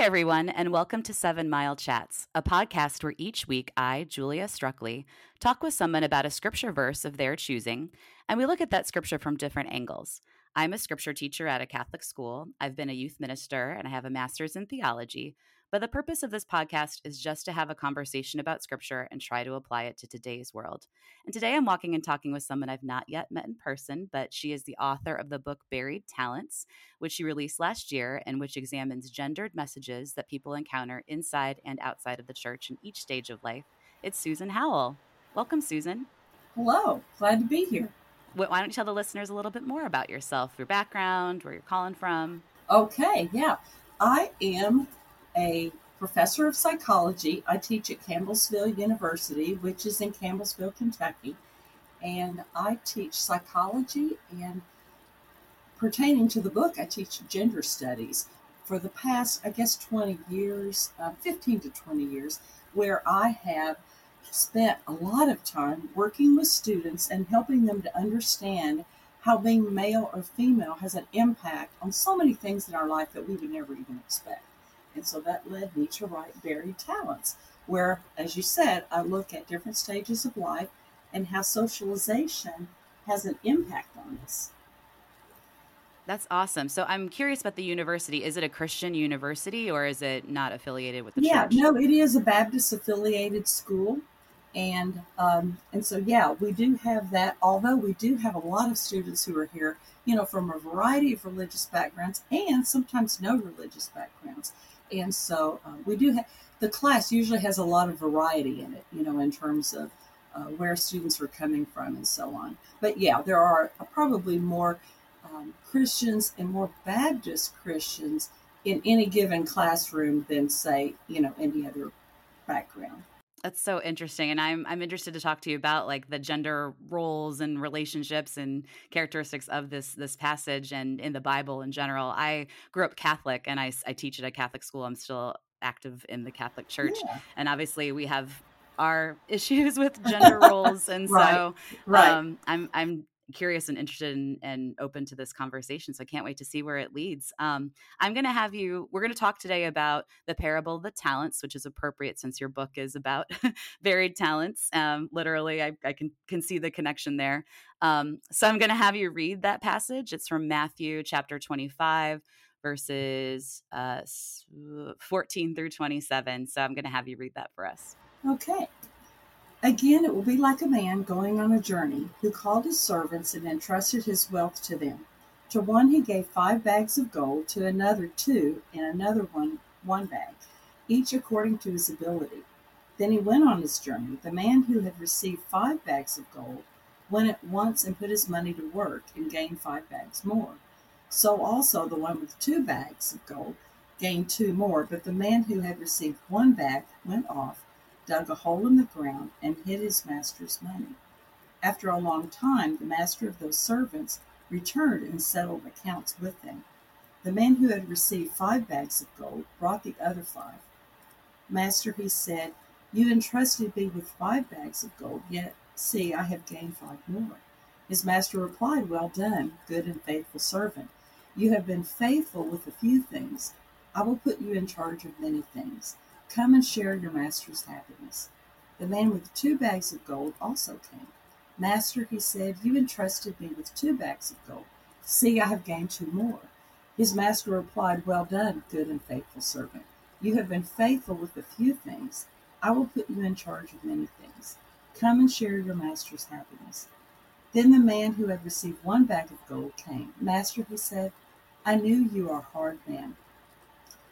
Hi, everyone, and welcome to Seven Mile Chats, a podcast where each week I, Julia Struckley, talk with someone about a scripture verse of their choosing, and we look at that scripture from different angles. I'm a scripture teacher at a Catholic school. I've been a youth minister, and I have a master's in theology. But the purpose of this podcast is just to have a conversation about scripture and try to apply it to today's world. And today I'm walking and talking with someone I've not yet met in person, but she is the author of the book Buried Talents, which she released last year and which examines gendered messages that people encounter inside and outside of the church in each stage of life. It's Susan Howell. Welcome, Susan. Hello, glad to be here. Why don't you tell the listeners a little bit more about yourself, your background, where you're calling from? Okay, yeah. I am a professor of psychology. I teach at Campbellsville University, which is in Campbellsville, Kentucky. And I teach psychology and pertaining to the book, I teach gender studies for the past, I guess, 20 years, uh, 15 to 20 years, where I have spent a lot of time working with students and helping them to understand how being male or female has an impact on so many things in our life that we would never even expect. And so that led me to write Buried Talents, where, as you said, I look at different stages of life and how socialization has an impact on us. That's awesome. So I'm curious about the university. Is it a Christian university or is it not affiliated with the yeah, church? Yeah, no, it is a Baptist affiliated school. And um, and so yeah, we do have that. Although we do have a lot of students who are here, you know, from a variety of religious backgrounds and sometimes no religious backgrounds. And so um, we do have the class usually has a lot of variety in it, you know, in terms of uh, where students are coming from and so on. But yeah, there are probably more um, Christians and more Baptist Christians in any given classroom than, say, you know, any other background. That's so interesting, and I'm I'm interested to talk to you about like the gender roles and relationships and characteristics of this this passage and in the Bible in general. I grew up Catholic, and I I teach at a Catholic school. I'm still active in the Catholic Church, yeah. and obviously we have our issues with gender roles, and right. so right. Um, I'm I'm curious and interested in, and open to this conversation. So I can't wait to see where it leads. Um, I'm going to have you, we're going to talk today about the parable of the talents, which is appropriate since your book is about buried talents. Um, literally, I, I, can, can see the connection there. Um, so I'm going to have you read that passage. It's from Matthew chapter 25 verses uh, 14 through 27. So I'm going to have you read that for us. Okay. Again, it will be like a man going on a journey, who called his servants and entrusted his wealth to them. To one he gave five bags of gold, to another two, and another one one bag, each according to his ability. Then he went on his journey. The man who had received five bags of gold went at once and put his money to work and gained five bags more. So also the one with two bags of gold gained two more, but the man who had received one bag went off dug a hole in the ground, and hid his master's money. After a long time, the master of those servants returned and settled accounts with them. The man who had received five bags of gold brought the other five. Master, he said, You entrusted me with five bags of gold, yet see, I have gained five more. His master replied, Well done, good and faithful servant. You have been faithful with a few things. I will put you in charge of many things. Come and share your master's happiness. The man with two bags of gold also came. Master, he said, you entrusted me with two bags of gold. See, I have gained two more. His master replied, Well done, good and faithful servant. You have been faithful with a few things. I will put you in charge of many things. Come and share your master's happiness. Then the man who had received one bag of gold came. Master, he said, I knew you are a hard man,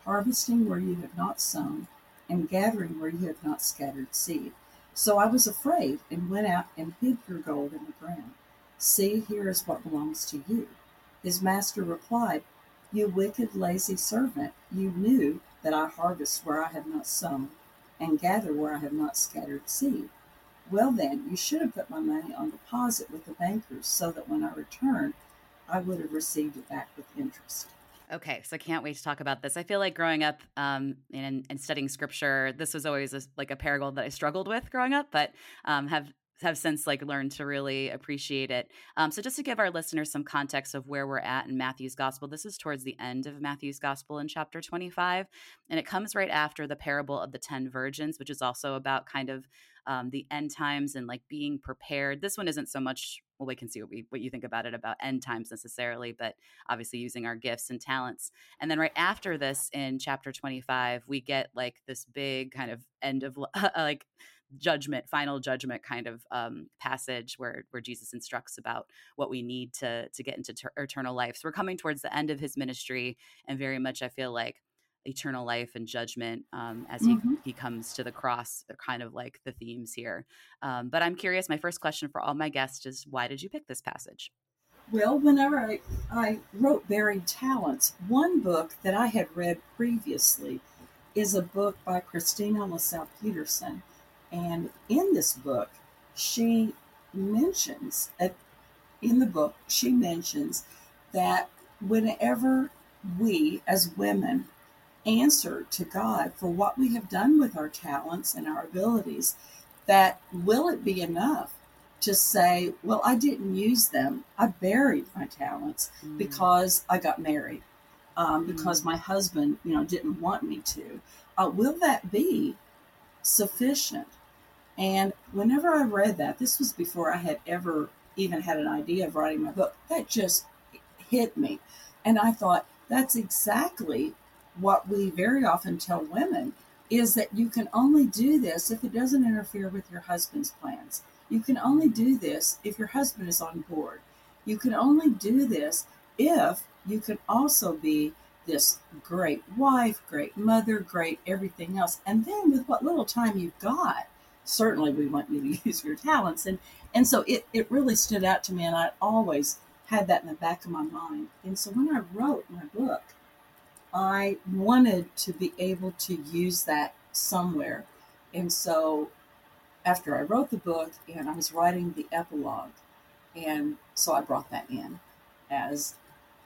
harvesting where you have not sown and gathering where you have not scattered seed. So I was afraid and went out and hid your gold in the ground. See, here is what belongs to you. His master replied, You wicked, lazy servant, you knew that I harvest where I have not sown and gather where I have not scattered seed. Well, then, you should have put my money on deposit with the bankers so that when I returned, I would have received it back with interest. Okay, so I can't wait to talk about this. I feel like growing up um, and, and studying scripture, this was always a, like a parable that I struggled with growing up, but um, have have since like learned to really appreciate it. Um, so just to give our listeners some context of where we're at in Matthew's gospel, this is towards the end of Matthew's gospel in chapter 25, and it comes right after the parable of the 10 virgins, which is also about kind of um, the end times and like being prepared. This one isn't so much. Well, we can see what we what you think about it about end times necessarily, but obviously using our gifts and talents. And then right after this, in chapter twenty five, we get like this big kind of end of like judgment final judgment kind of um, passage where where jesus instructs about what we need to to get into ter- eternal life so we're coming towards the end of his ministry and very much i feel like eternal life and judgment um, as he, mm-hmm. he comes to the cross are kind of like the themes here. Um, but i'm curious my first question for all my guests is why did you pick this passage? Well whenever I, I wrote buried talents one book that i had read previously is a book by christina lassell peterson and in this book she mentions in the book she mentions that whenever we as women answer to God for what we have done with our talents and our abilities, that will it be enough to say, well, I didn't use them. I buried my talents mm. because I got married, um, because mm. my husband, you know, didn't want me to. Uh, will that be sufficient? And whenever I read that, this was before I had ever even had an idea of writing my book, that just hit me. And I thought, that's exactly what we very often tell women is that you can only do this if it doesn't interfere with your husband's plans. You can only do this if your husband is on board. You can only do this if you can also be this great wife, great mother, great everything else. And then with what little time you've got, certainly we want you to use your talents. And and so it, it really stood out to me and I always had that in the back of my mind. And so when I wrote my book, I wanted to be able to use that somewhere. And so after I wrote the book and I was writing the epilogue, and so I brought that in as,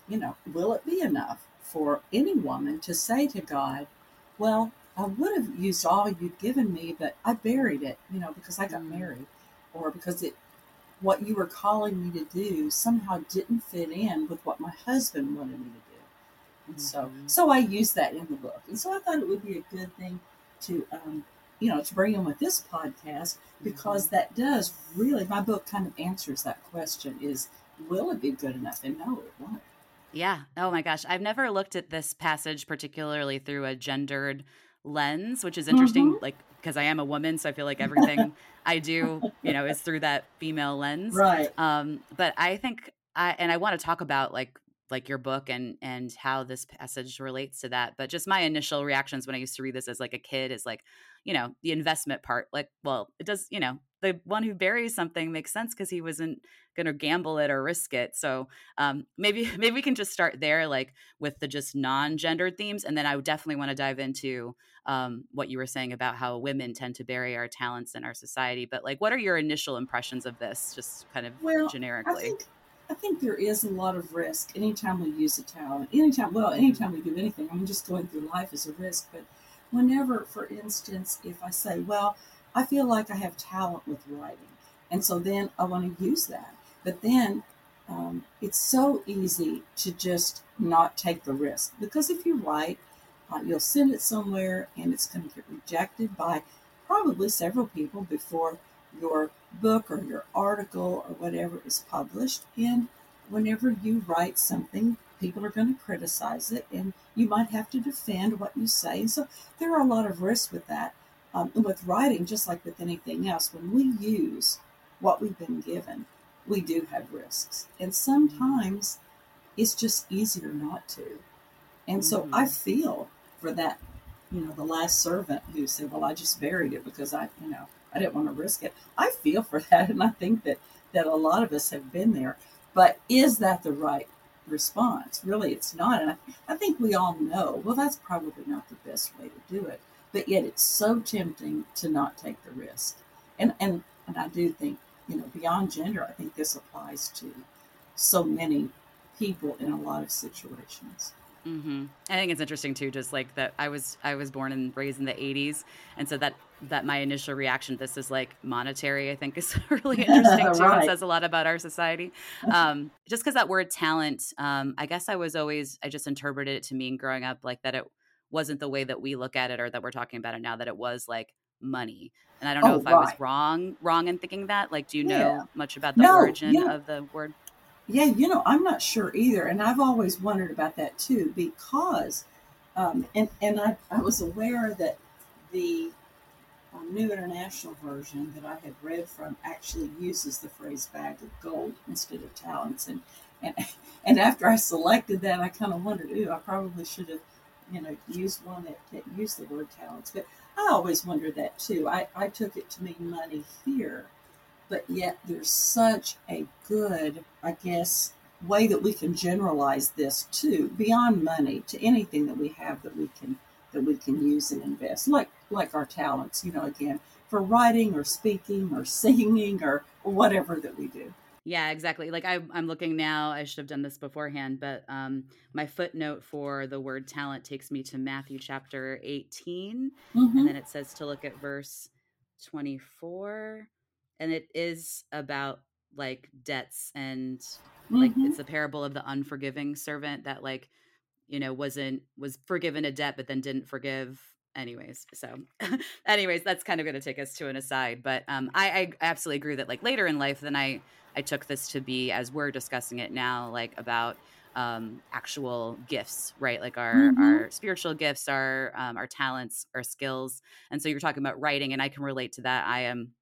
you know, will it be enough for any woman to say to God, well, I would have used all you'd given me, but I buried it, you know, because I got mm. married or because it what you were calling me to do somehow didn't fit in with what my husband wanted me to do. And so, mm-hmm. so I used that in the book, and so I thought it would be a good thing to, um, you know, to bring in with this podcast because mm-hmm. that does really my book kind of answers that question: is will it be good enough? And no, it won't. Yeah. Oh my gosh, I've never looked at this passage particularly through a gendered lens, which is interesting. Mm-hmm. Like because I am a woman, so I feel like everything I do, you know, is through that female lens. Right. Um, but I think I and I want to talk about like like your book and and how this passage relates to that but just my initial reactions when i used to read this as like a kid is like you know the investment part like well it does you know the one who buries something makes sense because he wasn't going to gamble it or risk it so um, maybe maybe we can just start there like with the just non-gendered themes and then i would definitely want to dive into um, what you were saying about how women tend to bury our talents in our society but like what are your initial impressions of this just kind of well, generically I think there is a lot of risk anytime we use a talent. Anytime, well, anytime we do anything. I mean, just going through life is a risk. But whenever, for instance, if I say, well, I feel like I have talent with writing, and so then I want to use that. But then um, it's so easy to just not take the risk because if you write, uh, you'll send it somewhere and it's going to get rejected by probably several people before your book or your article or whatever is published. And whenever you write something, people are going to criticize it and you might have to defend what you say. So there are a lot of risks with that. Um, and with writing, just like with anything else, when we use what we've been given, we do have risks. And sometimes it's just easier not to. And so mm-hmm. I feel for that, you know, the last servant who said, Well, I just buried it because I, you know, I didn't want to risk it. I feel for that, and I think that that a lot of us have been there. But is that the right response? Really, it's not. And I, I think we all know. Well, that's probably not the best way to do it. But yet, it's so tempting to not take the risk. And and and I do think you know beyond gender, I think this applies to so many people in a lot of situations. Mm-hmm. I think it's interesting too, just like that. I was I was born and raised in the '80s, and so that that my initial reaction to this is like monetary. I think is really interesting too. right. It says a lot about our society. Um, just because that word talent, um, I guess I was always I just interpreted it to mean growing up like that it wasn't the way that we look at it or that we're talking about it now. That it was like money. And I don't know oh, if right. I was wrong wrong in thinking that. Like, do you yeah. know much about the no, origin yeah. of the word? Yeah, you know, I'm not sure either. And I've always wondered about that too, because, um, and, and I, I was aware that the um, New International Version that I had read from actually uses the phrase bag of gold instead of talents. And, and, and after I selected that, I kind of wondered, ooh, I probably should have, you know, used one that, that used the word talents. But I always wondered that too. I, I took it to mean money here but yet there's such a good, I guess, way that we can generalize this too, beyond money to anything that we have that we can that we can use and invest, like like our talents, you know, again, for writing or speaking or singing or whatever that we do. Yeah, exactly. Like I, I'm looking now. I should have done this beforehand, but um, my footnote for the word talent takes me to Matthew chapter 18, mm-hmm. and then it says to look at verse 24 and it is about like debts and like mm-hmm. it's a parable of the unforgiving servant that like you know wasn't was forgiven a debt but then didn't forgive anyways so anyways that's kind of going to take us to an aside but um I, I absolutely agree that like later in life then i i took this to be as we're discussing it now like about um actual gifts right like our mm-hmm. our spiritual gifts our um our talents our skills and so you're talking about writing and i can relate to that i am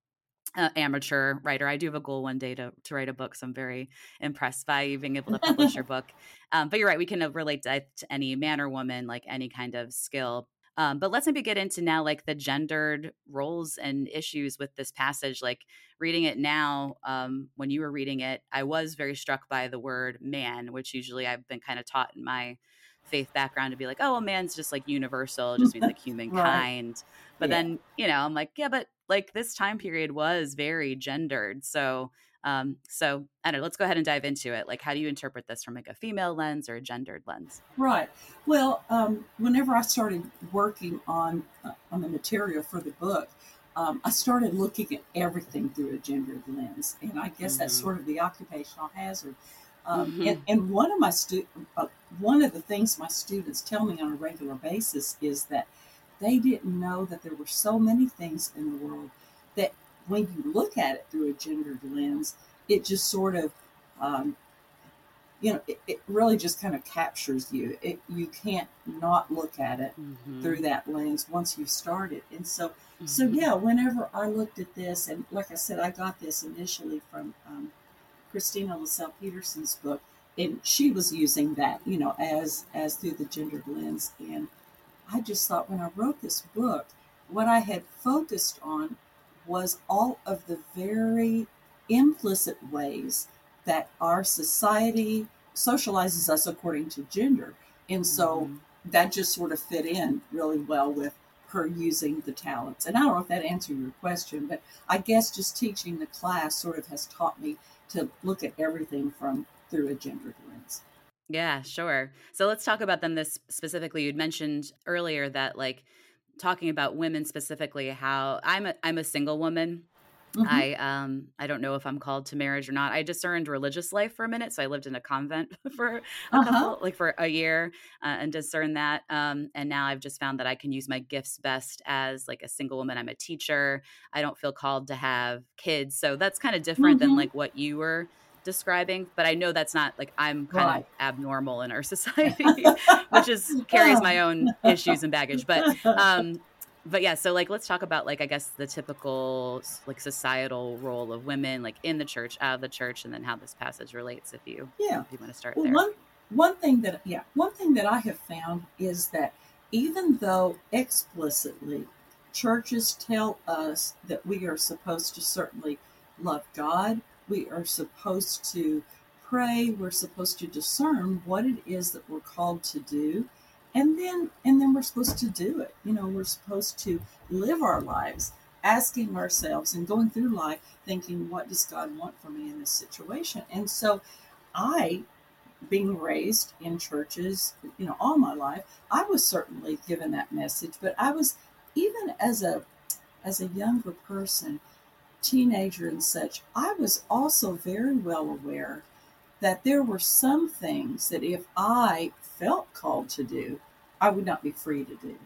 uh, amateur writer. I do have a goal one day to, to write a book, so I'm very impressed by you being able to publish your book. Um, but you're right, we can uh, relate to, to, any man or woman, like any kind of skill. Um, but let's maybe get into now, like the gendered roles and issues with this passage. Like reading it now, um, when you were reading it, I was very struck by the word man, which usually I've been kind of taught in my faith background to be like, oh, a man's just like universal, just means like humankind. right. But yeah. then, you know, I'm like, yeah, but like this time period was very gendered. So, um, so I don't know. Let's go ahead and dive into it. Like, how do you interpret this from like a female lens or a gendered lens? Right. Well, um, whenever I started working on uh, on the material for the book, um, I started looking at everything through a gendered lens, and I guess mm-hmm. that's sort of the occupational hazard. Um, mm-hmm. and, and, one of my stu- uh, one of the things my students tell me on a regular basis is that they didn't know that there were so many things in the world that when you look at it through a gendered lens, it just sort of, um, you know, it, it, really just kind of captures you. It, you can't not look at it mm-hmm. through that lens once you start it. And so, mm-hmm. so yeah, whenever I looked at this, and like I said, I got this initially from um, Kristina LaCelle-Peterson's book, and she was using that, you know, as as through the gendered lens. And I just thought when I wrote this book, what I had focused on was all of the very implicit ways that our society socializes us according to gender. And so mm-hmm. that just sort of fit in really well with her using the talents. And I don't know if that answered your question, but I guess just teaching the class sort of has taught me to look at everything from through a gendered lens. Yeah, sure. So let's talk about them this specifically. You'd mentioned earlier that like talking about women specifically how I'm a I'm a single woman. Mm-hmm. I um I don't know if I'm called to marriage or not. I discerned religious life for a minute, so I lived in a convent for a uh-huh. couple like for a year uh, and discerned that. Um, and now I've just found that I can use my gifts best as like a single woman. I'm a teacher. I don't feel called to have kids, so that's kind of different mm-hmm. than like what you were describing, but I know that's not like I'm kind right. of abnormal in our society, which is carries my own issues and baggage. But um but yeah, so like let's talk about like I guess the typical like societal role of women like in the church, out of the church, and then how this passage relates if you yeah if you want to start well, there. One one thing that yeah, one thing that I have found is that even though explicitly churches tell us that we are supposed to certainly love God we are supposed to pray. We're supposed to discern what it is that we're called to do. And then and then we're supposed to do it. You know, we're supposed to live our lives asking ourselves and going through life thinking, what does God want for me in this situation? And so I being raised in churches, you know, all my life, I was certainly given that message, but I was even as a as a younger person, teenager and such, I was also very well aware that there were some things that if I felt called to do, I would not be free to do.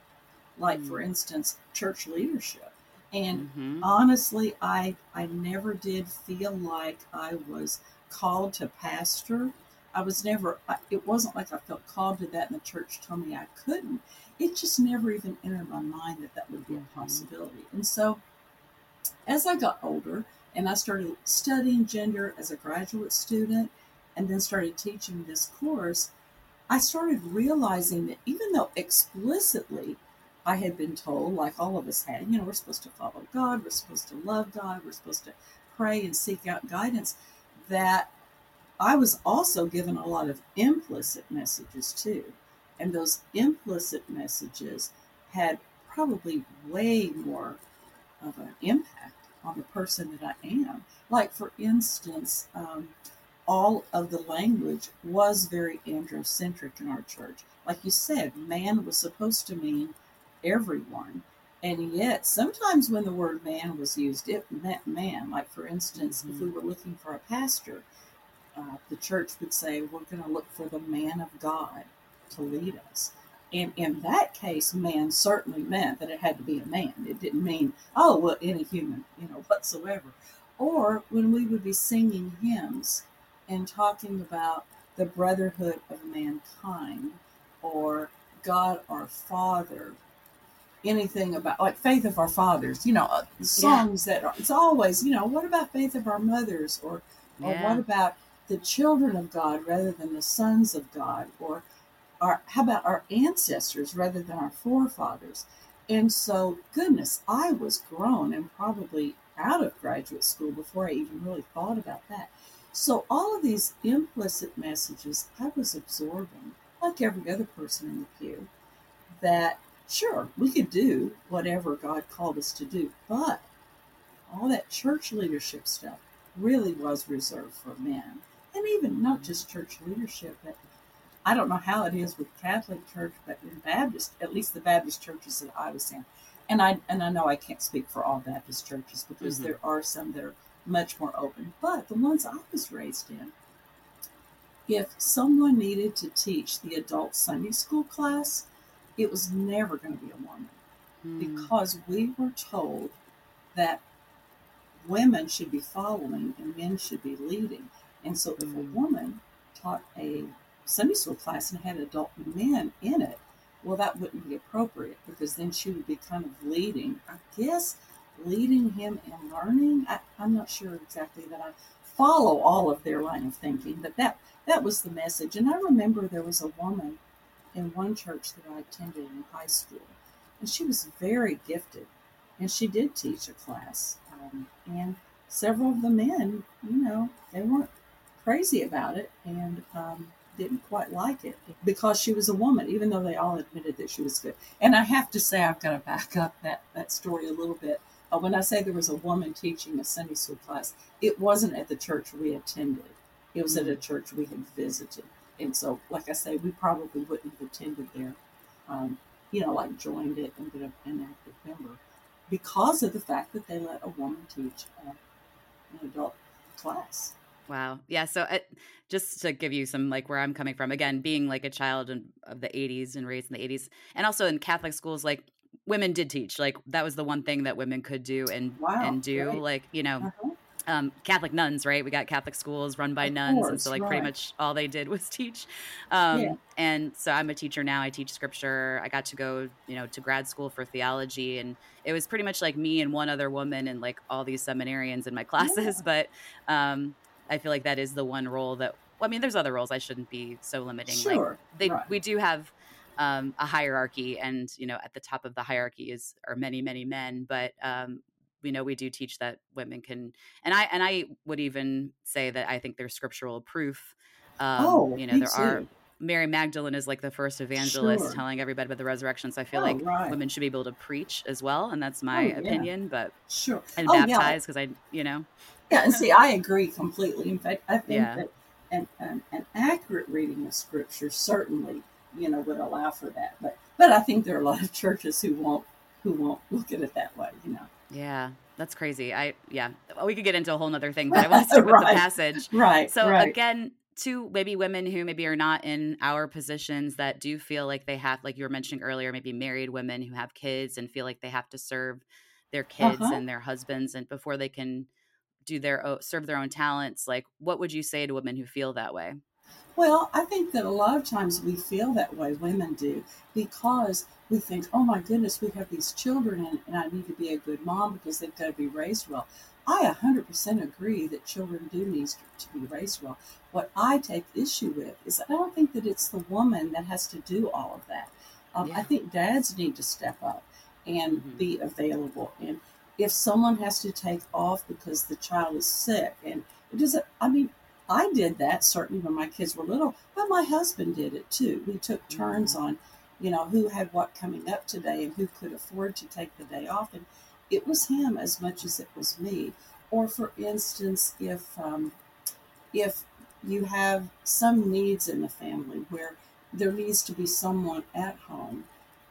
Like, mm-hmm. for mm. instance, church leadership. And mm-hmm. honestly, I I never did feel like I was called to pastor. I was never. It wasn't like I felt called to that, and the church told me I couldn't. It just never even entered my mind that that would be a mm-hmm. possibility. And so, as I got older, and I started studying gender as a graduate student, and then started teaching this course, I started realizing that even though explicitly I had been told, like all of us had, you know, we're supposed to follow God, we're supposed to love God, we're supposed to pray and seek out guidance, that I was also given a lot of implicit messages too. And those implicit messages had probably way more of an impact on the person that I am. Like, for instance, um, all of the language was very androcentric in our church. Like you said, man was supposed to mean everyone. And yet, sometimes when the word man was used, it meant man. Like, for instance, mm-hmm. if we mm-hmm. were looking for a pastor, uh, the church would say, We're going to look for the man of God to lead us. And in that case, man certainly meant that it had to be a man. It didn't mean, oh, well, any human, you know, whatsoever. Or when we would be singing hymns and talking about the brotherhood of mankind or God our Father anything about like faith of our fathers you know uh, songs yeah. that are it's always you know what about faith of our mothers or or what about the children of god rather than the sons of god or our how about our ancestors rather than our forefathers and so goodness i was grown and probably out of graduate school before i even really thought about that so all of these implicit messages i was absorbing like every other person in the pew that Sure, we could do whatever God called us to do, but all that church leadership stuff really was reserved for men. And even not just church leadership, but I don't know how it is with Catholic Church, but in Baptist, at least the Baptist churches that I was in, and I and I know I can't speak for all Baptist churches because mm-hmm. there are some that are much more open, but the ones I was raised in, if someone needed to teach the adult Sunday school class, it was never going to be a woman mm. because we were told that women should be following and men should be leading. And so, if a hmm. woman taught a Sunday school class and had adult men in it, well, that wouldn't be appropriate because then she would be kind of leading. I guess leading him in learning. I, am not sure exactly that I follow all of their line of thinking, but that that was the message. And I remember there was a woman in one church that I attended in high school. And she was very gifted. And she did teach a class. Um, and several of the men, you know, they weren't crazy about it and um, didn't quite like it because she was a woman, even though they all admitted that she was good. And I have to say, I've got to back up that, that story a little bit. Uh, when I say there was a woman teaching a Sunday school class, it wasn't at the church we attended, it was at a church we had visited and so, like I say, we probably wouldn't have attended there, um, you know, like joined it and been an active member because of the fact that they let a woman teach uh, an adult class. Wow. Yeah. So, uh, just to give you some like where I'm coming from, again, being like a child in, of the 80s and raised in the 80s, and also in Catholic schools, like women did teach. Like that was the one thing that women could do and wow, and do. Right. Like you know, uh-huh um, Catholic nuns, right? We got Catholic schools run by of nuns, course, and so like right. pretty much all they did was teach. Um, yeah. And so I'm a teacher now. I teach scripture. I got to go, you know, to grad school for theology, and it was pretty much like me and one other woman and like all these seminarians in my classes. Yeah. But um, I feel like that is the one role that. Well, I mean, there's other roles. I shouldn't be so limiting. Sure. Like they, right. we do have um, a hierarchy, and you know, at the top of the hierarchy is are many, many men, but um, we know we do teach that women can and i and i would even say that i think there's scriptural proof um, oh, you know there too. are mary magdalene is like the first evangelist sure. telling everybody about the resurrection so i feel oh, like right. women should be able to preach as well and that's my oh, opinion but sure and oh, baptize because yeah. i you know yeah and see i agree completely in fact i think yeah. that an, an, an accurate reading of Scripture certainly, you know, would allow for that. But but I think there are a lot of churches who won't who won't look at it that way. You know. Yeah, that's crazy. I yeah, we could get into a whole nother thing, but I want to stick right. with the passage. Right. So right. again, to maybe women who maybe are not in our positions that do feel like they have, like you were mentioning earlier, maybe married women who have kids and feel like they have to serve their kids Uh-huh. and their husbands, and before they can do their o- serve their own talents, like what would you say to women who feel that way? Well, I think that a lot of times we feel that way, women do, because we think, oh my goodness, we have these children and, and I need to be a good mom because they've got to be raised well. I 100% agree that children do need to be raised well. What I take issue with is I don't think that it's the woman that has to do all of that. Um, I think dads need to step up and Mhm. be available. And if someone has to take off because the child is sick, and it doesn't, I mean, I did that certainly when my kids were little, but my husband did it too. We took turns on, you know, who had what coming up today and who could afford to take the day off. And it was him as much as it was me. Or for instance, if um, if you have some needs in the family where there needs to be someone at home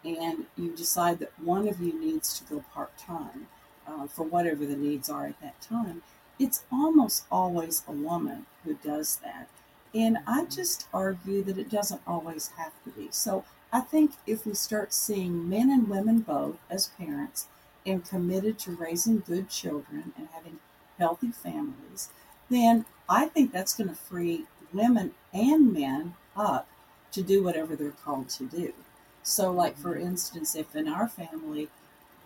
and you decide that one of you needs to go part time uh, for whatever the needs are at that time, it's almost always a woman who does that. And I just argue that it doesn't always have to be. So I think if we start seeing men and women both as parents and committed to raising good children and having healthy families, then I think that's going to free women and men up to do whatever they're called to do. So, like for instance, if in our family,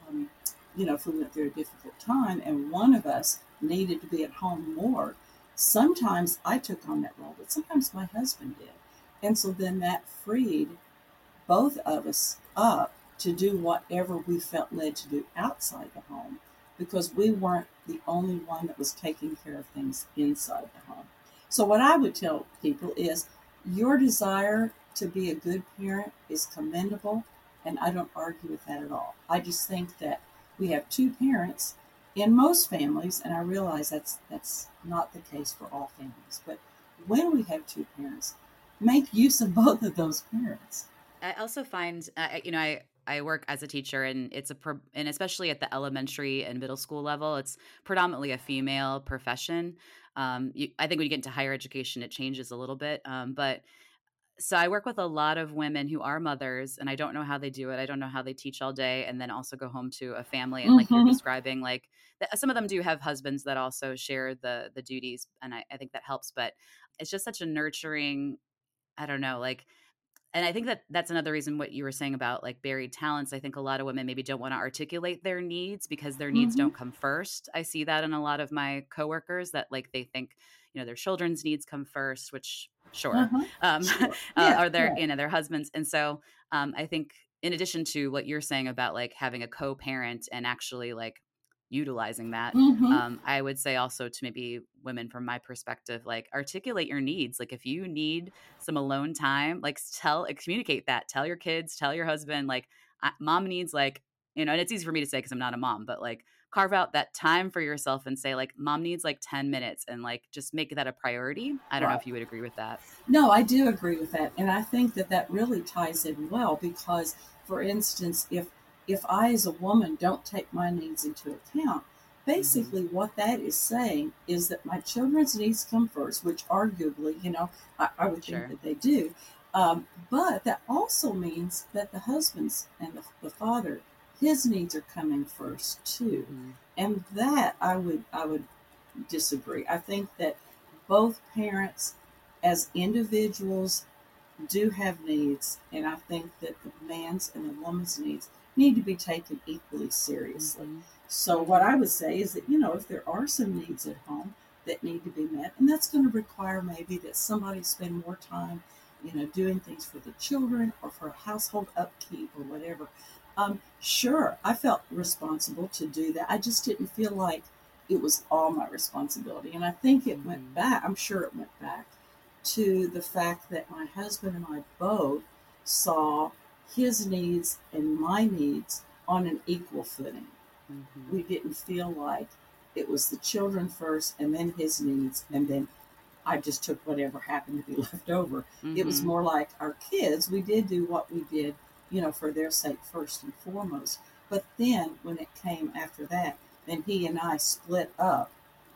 um, you know, if we went through a difficult time and one of us needed to be at home more, sometimes I took on that role, but sometimes my husband did. And so then that freed both of us up to do whatever we felt led to do outside the home because we weren't the only one that was taking care of things inside the home. So, what I would tell people is your desire to be a good parent is commendable, and I don't argue with that at all. I just think that we have two parents in most families, and I realize that's that's not the case for all families, but when we have two parents, make use of both of those parents. I also find, uh, you know, I I work as a teacher, and it's a pro- and especially at the elementary and middle school level, it's predominantly a female profession. Um, you, I think when you get into higher education, it changes a little bit, um, but so I work with a lot of women who are mothers, and I don't know how they do it. I don't know how they teach all day and then also go home to a family. And like you're Mhm. describing, like some of them do have husbands that also share the the duties, and I, I think that helps. But it's just such a nurturing. I don't know, like and I think that that's another reason what you were saying about like buried talents. I think a lot of women maybe don't want to articulate their needs because their needs Mhm. don't come first. I see that in a lot of my coworkers that like they think, you know, their children's needs come first, which sure. Uh-huh. Um Sure. uh, Yeah, or their, yeah. you know, their husbands. And so um I think in addition to what you're saying about like having a co-parent and actually like utilizing that Mhm. um, i would say also to maybe women from my perspective like articulate your needs like if you need some alone time like tell communicate that tell your kids tell your husband like I, mom needs like you know and it's easy for me to say because i'm not a mom but like carve out that time for yourself and say like mom needs like 10 minutes and like just make that a priority? I don't know if you would agree with that. No, I do agree with that, and I think that that really ties in well because, for instance, if if I as a woman don't take my needs into account, basically what that is saying is that my children's needs come first, which arguably, you know, I, I would think that they do, um, but that also means that the husband's and the, the father, his needs are coming first too Mhm. and that I would I would disagree. I think that both parents, as individuals, do have needs, and I think that the man's and the woman's needs need to be taken equally seriously. Mhm. So what I would say is that you know if there are some needs at home that need to be met, and that's going to require maybe that somebody spend more time, you know, doing things for the children or for household upkeep or whatever. Um, sure, I felt responsible to do that. I just didn't feel like it was all my responsibility, and I think it went back. I'm sure it went back to the fact that my husband and I both saw his needs and my needs on an equal footing Mhm. we didn't feel like it was the children first and then his needs and then I just took whatever happened to be left over. Mm-hmm. It was more like our kids, we did do what we did, you know, for their sake first and foremost. But then when it came after that, then he and I split up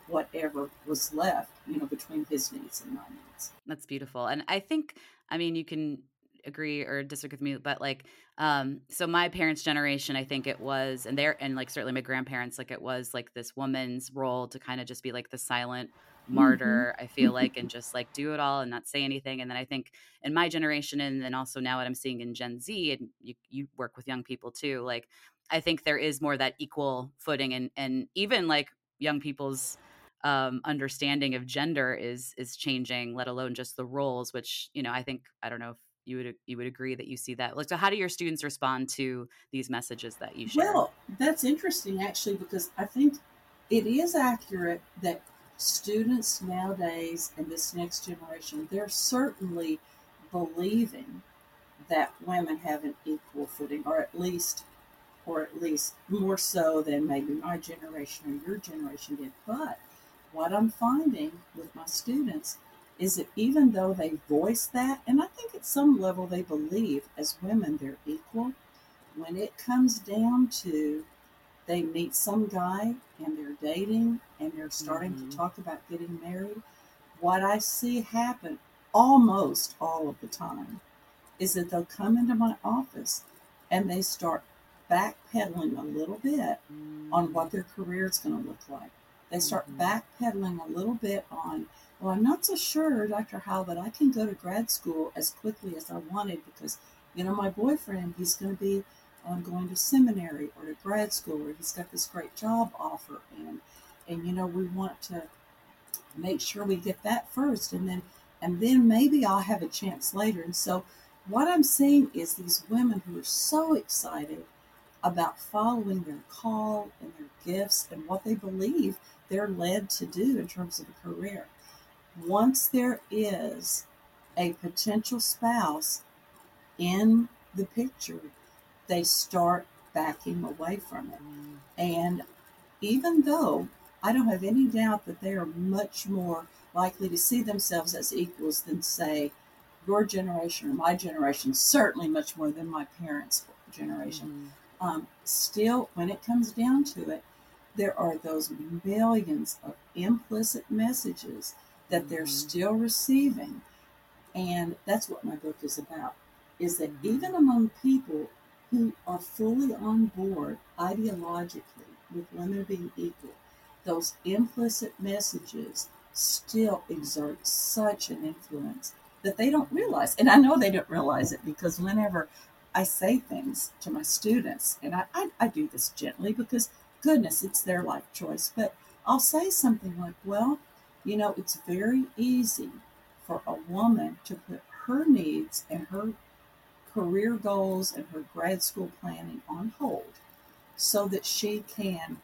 whatever was left, you know, between his needs and my needs. That's beautiful. And I think, I mean, you can agree or disagree with me, but like, um, so my parents' generation, I think it was, and they're, and like certainly my grandparents, like it was like this woman's role to kind of just be like the silent Mm-hmm. martyr, I feel like, and just like do it all and not say anything. And then I think in my generation, and then also now what I'm seeing in Gen Z, and you, you work with young people too, like, I think there is more that equal footing and, and even like young people's, um, understanding of gender is is changing, let alone just the roles. Which you know, I think I don't know if you would you would agree that you see that. Like, so how do your students respond to these messages that you share? Well, that's interesting actually because I think it is accurate that students nowadays and this next generation, they're certainly believing that women have an equal footing, or at least, or at least more so than maybe my generation or your generation did. But what I'm finding with my students is that even though they voice that, and I think at some level they believe as women they're equal, when it comes down to they meet some guy and they're dating and they're starting Mhm. to talk about getting married, what I see happen almost all of the time is that they'll come into my office and they start backpedaling a little bit on what their career is going to look like. They start Mhm. backpedaling a little bit on, well, I'm not so sure, Dr. Howell, that I can go to grad school as quickly as I wanted because, you know, my boyfriend, he's going to be um, going to seminary or to grad school or he's got this great job offer. And, and, you know, we want to make sure we get that first and then, and then maybe I'll have a chance later. And so what I'm seeing is these women who are so excited about following their call and their gifts and what they believe they're led to do in terms of a career. Once there is a potential spouse in the picture, they start backing away from it. And even though I don't have any doubt that they are much more likely to see themselves as equals than, say, your generation or my generation, certainly much more than my parents' generation Mhm. um, still, when it comes down to it, there are those millions of implicit messages that they're Mhm. still receiving. And that's what my book is about. Is that Mhm. even among people who are fully on board ideologically with women being equal, those implicit messages still exert such an influence that they don't realize. And I know they don't realize it because whenever I say things to my students, and I, I, I do this gently because, goodness, it's their life choice. But I'll say something like, well, you know, it's very easy for a woman to put her needs and her career goals and her grad school planning on hold so that she can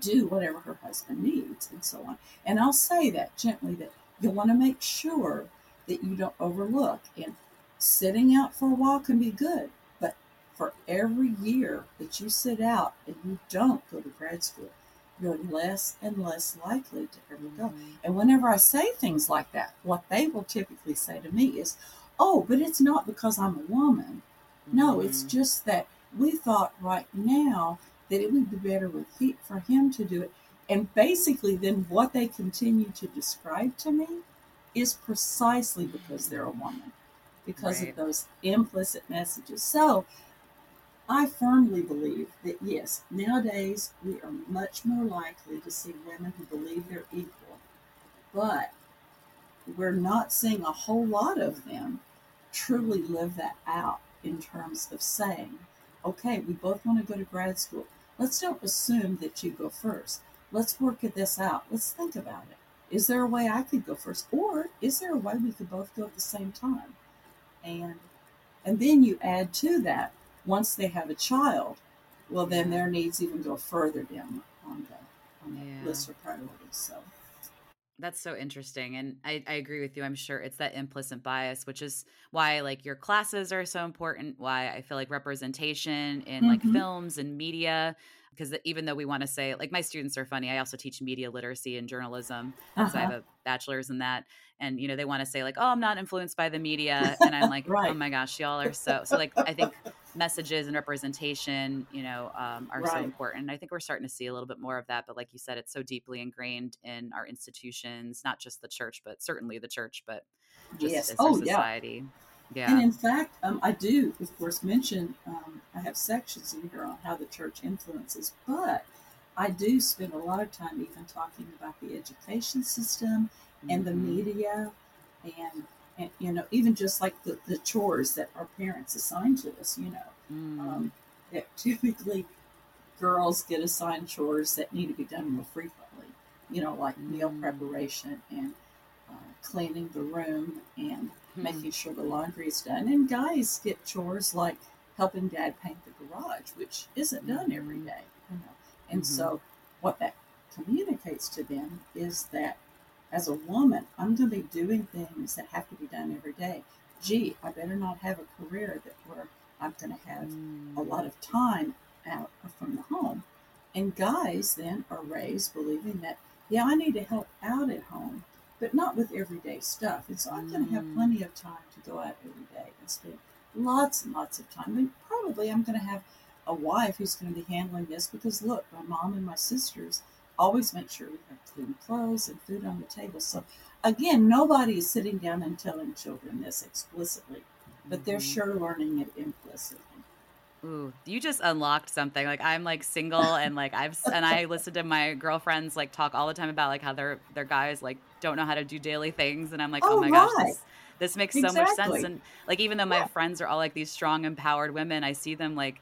do whatever her husband needs and so on. And I'll say that gently that you want to make sure that you don't overlook. And sitting out for a while can be good, but for every year that you sit out and you don't go to grad school, you're less and less likely to ever go. Mhm. And whenever I say things like that, what they will typically say to me is, Oh, but it's not because I'm a woman. No, it's Mhm. just that we thought right now that it would be better with he, for him to do it. And basically, then what they continue to describe to me is precisely because they're a woman, because Right. of those implicit messages. So I firmly believe that yes, nowadays we are much more likely to see women who believe they're equal, but we're not seeing a whole lot of them truly live that out in terms of saying, okay, we both want to go to grad school. Let's don't assume that you go first. Let's work at this out. Let's think about it. Is there a way I could go first? Or is there a way we could both go at the same time? And and then you add to that, once they have a child, well then their needs even go further down on the on the Yeah. list of priorities. So That's so interesting. And I, I agree with you. I'm sure it's that implicit bias, which is why like your classes are so important, why I feel like representation in like hmm films and media. Because even though we want to say, like, my students are funny, I also teach media literacy and journalism because I have Uh-huh. a bachelor's in that. And, you know, they want to say, like, oh, I'm not influenced by the media. And I'm like, oh my gosh, y'all are so, so like, I think messages and representation, you know, um, are so important. I think we're starting to see a little bit more of that. But like you said, it's so deeply ingrained in our institutions, not just the church, but certainly the church, but just Yes. Oh, yeah. society. And in fact, um, I do, of course, mention um, I have sections in here on how the church influences, but I do spend a lot of time even talking about the education system and the hmm media, and, and you know, even just like the, the chores that our parents assign to us. You know, Mm, um, that typically girls get assigned chores that need to be done more frequently. You know, like meal mm, preparation and uh, cleaning the room and hmm, making sure the laundry is done. And guys get chores like helping dad paint the garage, which isn't done every hmm. You know, and hmm, so what that communicates to them is that as a woman, I'm going to be doing things that have to be done every day. Gee, I better not have a career that where I'm going to have a mm, lot of time out from the home. And guys then are raised believing that, yeah, I need to help out at home, but not with everyday stuff. And so I'm going to have mm, plenty of time to go out every day and spend lots and lots of time. And probably I'm going to have a wife who's going to be handling this because look, my mom and my sisters always make sure we have clean clothes and food on the table. So again, nobody is sitting down and telling children this explicitly, but they're hmm. sure learning it implicitly. Ooh, you just unlocked something. Like I'm like single and like I've and I listen to my girlfriends like talk all the time about like how their their guys like don't know how to do daily things and I'm like, "Oh Oh, my gosh, this this makes so much sense." And like even though my Yeah, friends are all like these strong empowered women, I see them like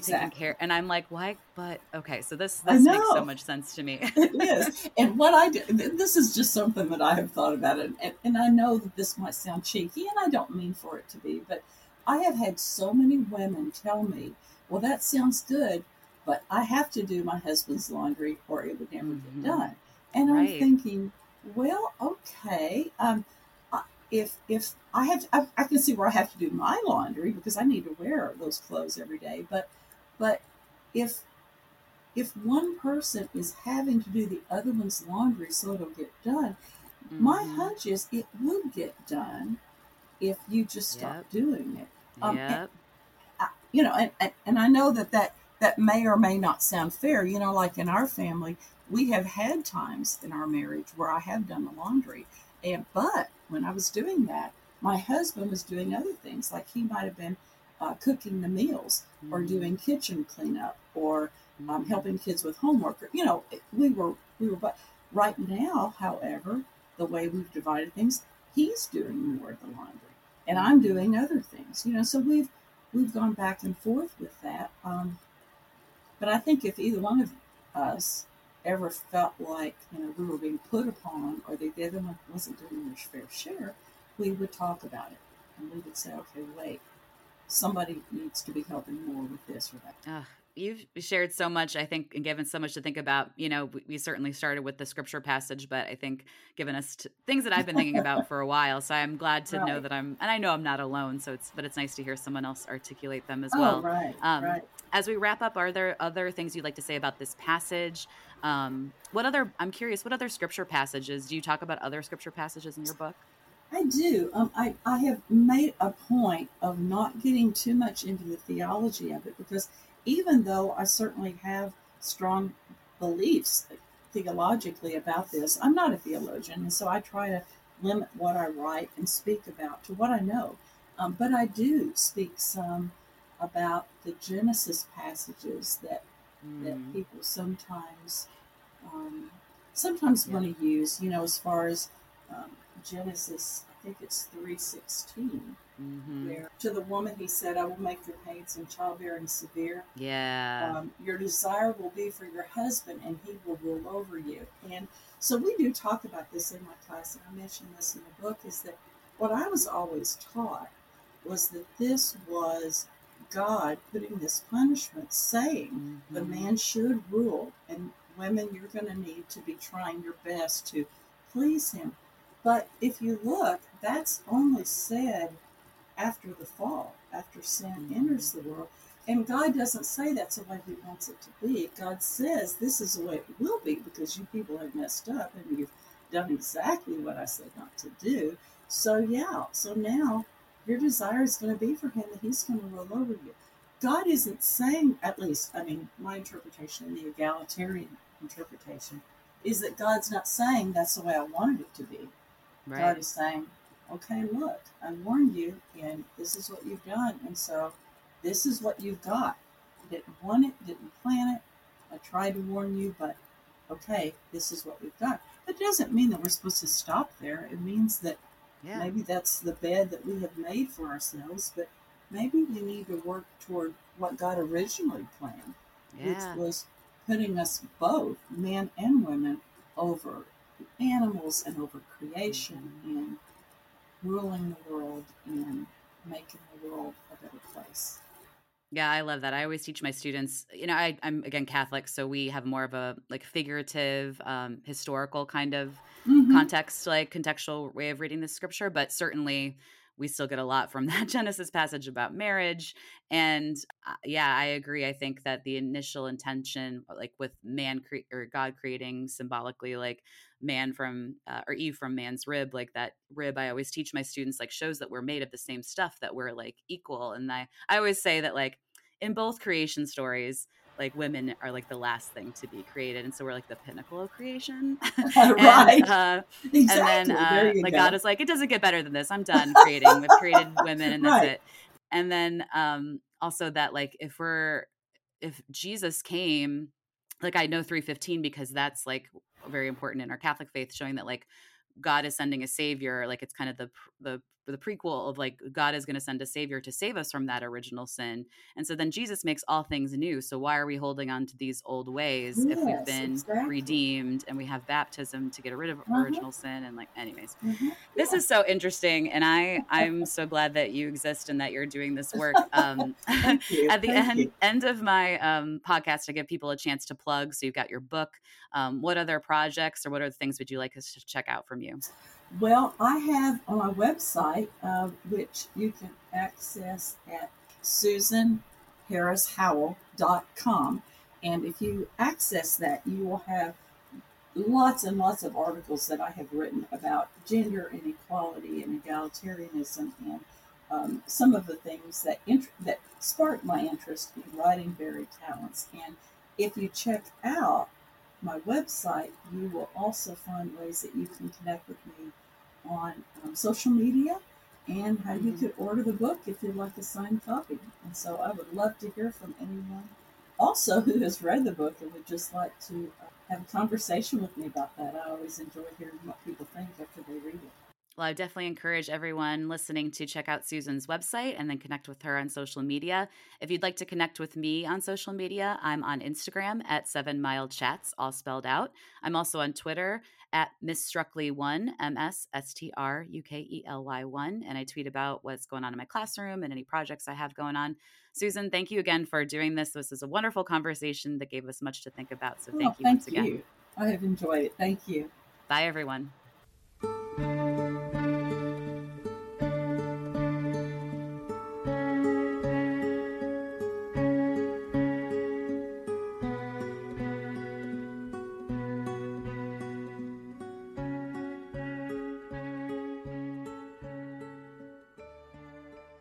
taking exactly. care and I'm like, "Why?" But okay, so this this makes so much sense to me. it is. And what I do, this is just something that I have thought about. And, and, and I know that this might sound cheeky, and I don't mean for it to be, but I have had so many women tell me, well, that sounds good, but I have to do my husband's laundry or it would never get hmm done. And I'm thinking, well, okay. Um, if if I have, I, I can see where I have to do my laundry because I need to wear those clothes every day. But but if if one person is having to do the other one's laundry so it'll get done, my hmm hunch is it would get done if you just stop Yep. doing it. Um, Yep. I, you know, and, and, and I know that, that that may or may not sound fair. You know, like in our family, we have had times in our marriage where I have done the laundry, and but when I was doing that, my husband was doing other things, like he might have been uh, cooking the meals or hmm doing kitchen cleanup or um, hmm helping kids with homework. Or, you know, we were we were. But right now, however, the way we've divided things, he's doing more of the laundry, and I'm hmm doing other things. You know, so we've we've gone back and forth with that. Um, but I think if either one of us ever felt like you know we were being put upon, or the other one wasn't doing their fair share, we would talk about it, and we would say, okay, wait, somebody needs to be helping more with this or that. Ugh, you've shared so much, I think, and given so much to think about. You know, we, we certainly started with the scripture passage, but I think given us t- things that I've been thinking about for a while. So I'm glad to know that I'm, and I know I'm not alone. So it's, but it's nice to hear someone else articulate them as Oh, well. right, Um, right. as we wrap up, are there other things you'd like to say about this passage? Um, what other, I'm curious, what other scripture passages do you talk about other scripture passages in your book? I do. Um, I, I have made a point of not getting too much into the theology of it because even though I certainly have strong beliefs theologically about this, I'm not a theologian. And so I try to limit what I write and speak about to what I know. Um, but I do speak some about the Genesis passages that, that Mm, people sometimes um, sometimes yeah. want to use, you know, as far as um, Genesis, I think it's three sixteen, hmm where to the woman he said, "I will make your pains in childbearing severe. Yeah. Um, your desire will be for your husband, and he will rule over you." And so we do talk about this in my class, and I mentioned this in the book. Is that what I was always taught was that this was God putting this punishment, saying the hmm man should rule, and women, you're going to need to be trying your best to please Him. But if you look, that's only said after the fall, after sin enters the world. And God doesn't say that's the way He wants it to be. God says this is the way it will be because you people have messed up and you've done exactly what I said not to do. So, yeah, so now your desire is going to be for Him that He's going to rule over you. God isn't saying, at least, I mean, my interpretation, the egalitarian interpretation, is that God's not saying that's the way I wanted it to be. God is saying, okay, look, I warned you, and this is what you've done. And so this is what you've got. Didn't want it, didn't plan it. I tried to warn you, but okay, this is what we've got. That doesn't mean that we're supposed to stop there. It means that Yeah. maybe that's the bed that we have made for ourselves, but maybe we need to work toward what God originally planned Yeah. which was putting us both, men and women, over animals and over creation and ruling the world and making the world a better place. Yeah, I love that. I always teach my students, you know, I, I'm again Catholic, so we have more of a like figurative, um, historical kind of Mhm. context, like contextual way of reading the scripture, but certainly we still get a lot from that Genesis passage about marriage. And uh, yeah, I agree. I think that the initial intention, like with man cre- or God creating symbolically, like man from uh, or Eve from man's rib, like that rib, I always teach my students, like shows that we're made of the same stuff, that we're like equal. And I, I always say that, like, in both creation stories, like women are like the last thing to be created, and so we're like the pinnacle of creation. and, right. uh, exactly. and then uh, like go. God is like, it doesn't get better than this. I'm done creating. We've created women, and that's Right. it. And then um, also that like if we're if Jesus came, like I know 315 because that's like very important in our Catholic faith, showing that like God is sending a savior. Like it's kind of the the the prequel of like God is going to send a savior to save us from that original sin. And so then Jesus makes all things new. So why are we holding on to these old ways if we've been exactly. redeemed and we have baptism to get rid of Uh-huh. original sin and like anyways. Mhm. This is so interesting and I I'm so glad that you exist and that you're doing this work. Um at the Thank end you. end of my um, podcast, I give people a chance to plug. So you've got your book. Um, what other projects or what other things would you like us to check out from you? Well, I have on my website, uh, which you can access at susanharrishowell.com. And if you access that, you will have lots and lots of articles that I have written about gender inequality and egalitarianism and um, some of the things that int- that sparked my interest in writing Buried Talents. And if you check out my website, you will also find ways that you can connect with me on um, social media and how you Mhm. could order the book if you'd like a signed copy. And so I would love to hear from anyone also who has read the book and would just like to uh, have a conversation with me about that. I always enjoy hearing what people think after they read it. Well, I definitely encourage everyone listening to check out Susan's website and then connect with her on social media. If you'd like to connect with me on social media, I'm on Instagram at Seven Mile Chats, all spelled out. I'm also on Twitter at Miss Struckley One, M S S T R U K E L Y One, and I tweet about what's going on in my classroom and any projects I have going on. Susan, thank you again for doing this. This is a wonderful conversation that gave us much to think about. So oh, thank Oh, you once thank again. you. I have enjoyed it. Thank you. Bye, everyone.